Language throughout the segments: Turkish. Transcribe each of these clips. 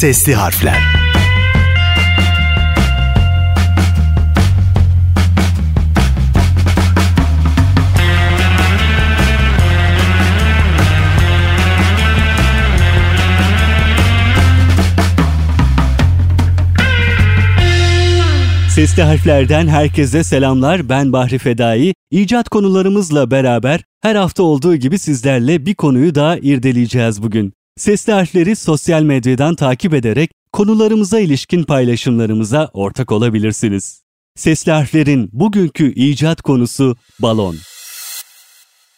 Sesli harfler. Sesli harflerden herkese selamlar. Ben Bahri Fedai. İcat konularımızla beraber her hafta olduğu gibi sizlerle bir konuyu daha irdeleyeceğiz bugün. Sesli harfleri sosyal medyadan takip ederek konularımıza ilişkin paylaşımlarımıza ortak olabilirsiniz. Sesli harflerin bugünkü icat konusu balon.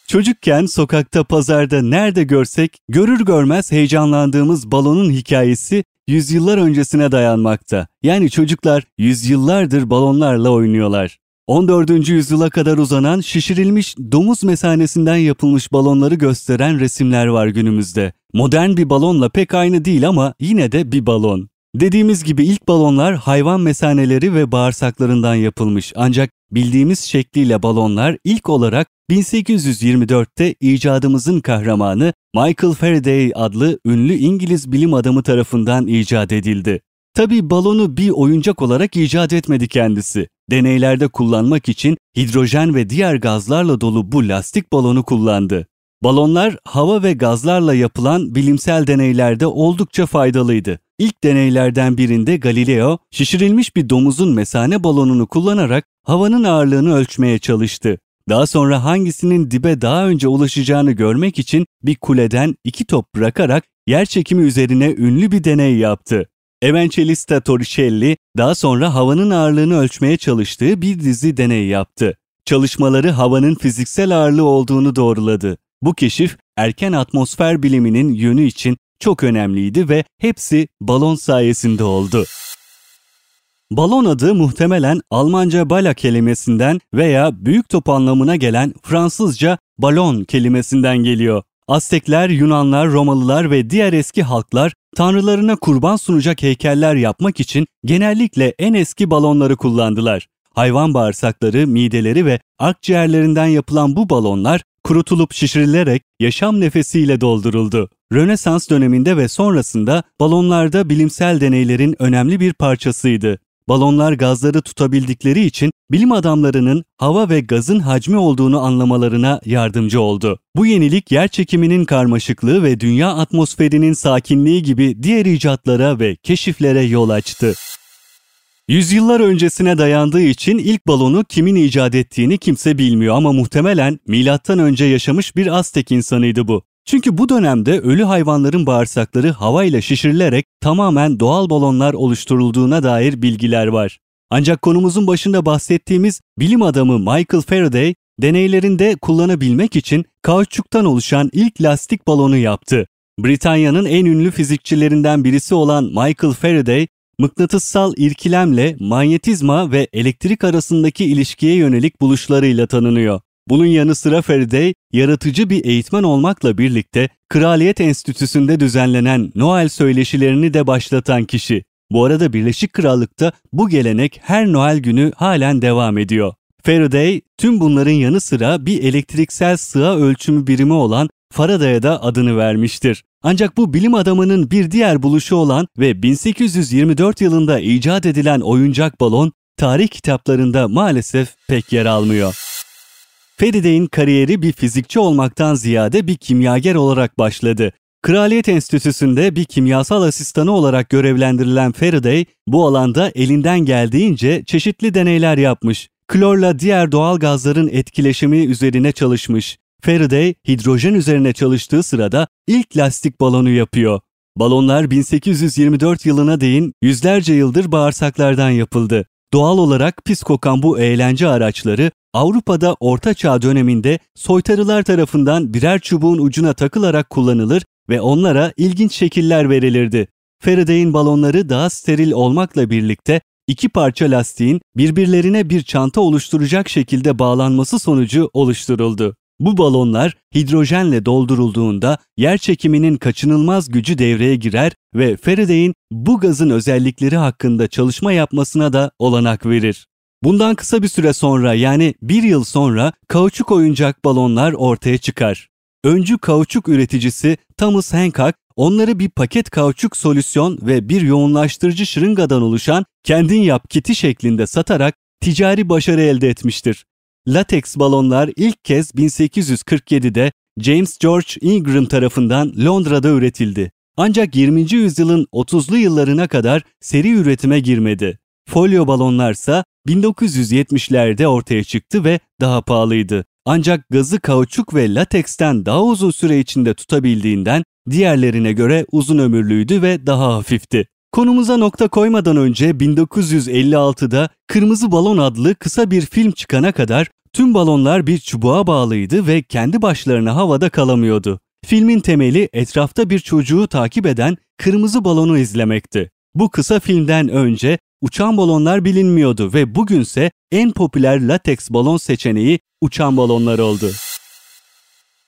Çocukken sokakta, pazarda nerede görsek görür görmez heyecanlandığımız balonun hikayesi yüzyıllar öncesine dayanmakta. Yani çocuklar yüzyıllardır balonlarla oynuyorlar. 14. yüzyıla kadar uzanan şişirilmiş domuz mesanesinden yapılmış balonları gösteren resimler var günümüzde. Modern bir balonla pek aynı değil ama yine de bir balon. Dediğimiz gibi ilk balonlar hayvan mesaneleri ve bağırsaklarından yapılmış ancak bildiğimiz şekliyle balonlar ilk olarak 1824'te icadımızın kahramanı Michael Faraday adlı ünlü İngiliz bilim adamı tarafından icat edildi. Tabi balonu bir oyuncak olarak icat etmedi kendisi. Deneylerde kullanmak için hidrojen ve diğer gazlarla dolu bu lastik balonu kullandı. Balonlar hava ve gazlarla yapılan bilimsel deneylerde oldukça faydalıydı. İlk deneylerden birinde Galileo, şişirilmiş bir domuzun mesane balonunu kullanarak havanın ağırlığını ölçmeye çalıştı. Daha sonra hangisinin dibe daha önce ulaşacağını görmek için bir kuleden iki top bırakarak yer çekimi üzerine ünlü bir deney yaptı. Evangelista Torricelli daha sonra havanın ağırlığını ölçmeye çalıştığı bir dizi deney yaptı. Çalışmaları havanın fiziksel ağırlığı olduğunu doğruladı. Bu keşif erken atmosfer biliminin yönü için çok önemliydi ve hepsi balon sayesinde oldu. Balon adı muhtemelen Almanca bala kelimesinden veya büyük top anlamına gelen Fransızca balon kelimesinden geliyor. Aztekler, Yunanlar, Romalılar ve diğer eski halklar tanrılarına kurban sunacak heykeller yapmak için genellikle en eski balonları kullandılar. Hayvan bağırsakları, mideleri ve akciğerlerinden yapılan bu balonlar kurutulup şişirilerek yaşam nefesiyle dolduruldu. Rönesans döneminde ve sonrasında balonlarda bilimsel deneylerin önemli bir parçasıydı. Balonlar gazları tutabildikleri için bilim adamlarının hava ve gazın hacmi olduğunu anlamalarına yardımcı oldu. Bu yenilik yer çekiminin karmaşıklığı ve dünya atmosferinin sakinliği gibi diğer icatlara ve keşiflere yol açtı. Yüzyıllar öncesine dayandığı için ilk balonu kimin icat ettiğini kimse bilmiyor ama muhtemelen milattan önce yaşamış bir Aztek insanıydı bu. Çünkü bu dönemde ölü hayvanların bağırsakları havayla şişirilerek tamamen doğal balonlar oluşturulduğuna dair bilgiler var. Ancak konumuzun başında bahsettiğimiz bilim adamı Michael Faraday, deneylerinde kullanabilmek için kauçuktan oluşan ilk lastik balonu yaptı. Britanya'nın en ünlü fizikçilerinden birisi olan Michael Faraday, mıknatıssal irkilemle manyetizma ve elektrik arasındaki ilişkiye yönelik buluşlarıyla tanınıyor. Bunun yanı sıra Faraday, yaratıcı bir eğitmen olmakla birlikte Kraliyet Enstitüsü'nde düzenlenen Noel söyleşilerini de başlatan kişi. Bu arada Birleşik Krallık'ta bu gelenek her Noel günü halen devam ediyor. Faraday, tüm bunların yanı sıra bir elektriksel sığa ölçümü birimi olan Faraday'a da adını vermiştir. Ancak bu bilim adamının bir diğer buluşu olan ve 1824 yılında icat edilen oyuncak balon tarih kitaplarında maalesef pek yer almıyor. Faraday'in kariyeri bir fizikçi olmaktan ziyade bir kimyager olarak başladı. Kraliyet Enstitüsü'nde bir kimyasal asistanı olarak görevlendirilen Faraday, bu alanda elinden geldiğince çeşitli deneyler yapmış. Klorla diğer doğal gazların etkileşimi üzerine çalışmış. Faraday, hidrojen üzerine çalıştığı sırada ilk lastik balonu yapıyor. Balonlar 1824 yılına değin yüzlerce yıldır bağırsaklardan yapıldı. Doğal olarak pis kokan bu eğlence araçları Avrupa'da Orta Çağ döneminde soytarılar tarafından birer çubuğun ucuna takılarak kullanılır ve onlara ilginç şekiller verilirdi. Faraday'in balonları daha steril olmakla birlikte iki parça lastiğin birbirlerine bir çanta oluşturacak şekilde bağlanması sonucu oluşturuldu. Bu balonlar hidrojenle doldurulduğunda yer çekiminin kaçınılmaz gücü devreye girer ve Faraday'in bu gazın özellikleri hakkında çalışma yapmasına da olanak verir. Bundan kısa bir süre sonra yani bir yıl sonra kauçuk oyuncak balonlar ortaya çıkar. öncü kauçuk üreticisi Thomas Hancock onları bir paket kauçuk solüsyon ve bir yoğunlaştırıcı şırıngadan oluşan kendin yap kiti şeklinde satarak ticari başarı elde etmiştir. Lateks balonlar ilk kez 1847'de James George Ingram tarafından Londra'da üretildi. Ancak 20. yüzyılın 30'lu yıllarına kadar seri üretime girmedi. Folyo balonlarsa 1970'lerde ortaya çıktı ve daha pahalıydı. Ancak gazı kauçuk ve lateksten daha uzun süre içinde tutabildiğinden diğerlerine göre uzun ömürlüydü ve daha hafifti. Konumuza nokta koymadan önce 1956'da Kırmızı Balon adlı kısa bir film çıkana kadar tüm balonlar bir çubuğa bağlıydı ve kendi başlarına havada kalamıyordu. Filmin temeli etrafta bir çocuğu takip eden kırmızı balonu izlemekti. Bu kısa filmden önce uçan balonlar bilinmiyordu ve bugünse en popüler lateks balon seçeneği uçan balonlar oldu.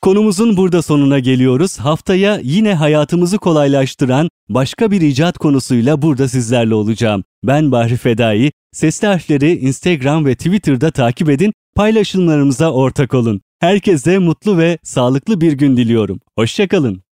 Konumuzun burada sonuna geliyoruz. Haftaya yine hayatımızı kolaylaştıran başka bir icat konusuyla burada sizlerle olacağım. Ben Bahri Fedai. Sesli harfleri Instagram ve Twitter'da takip edin, paylaşımlarımıza ortak olun. Herkese mutlu ve sağlıklı bir gün diliyorum. Hoşçakalın.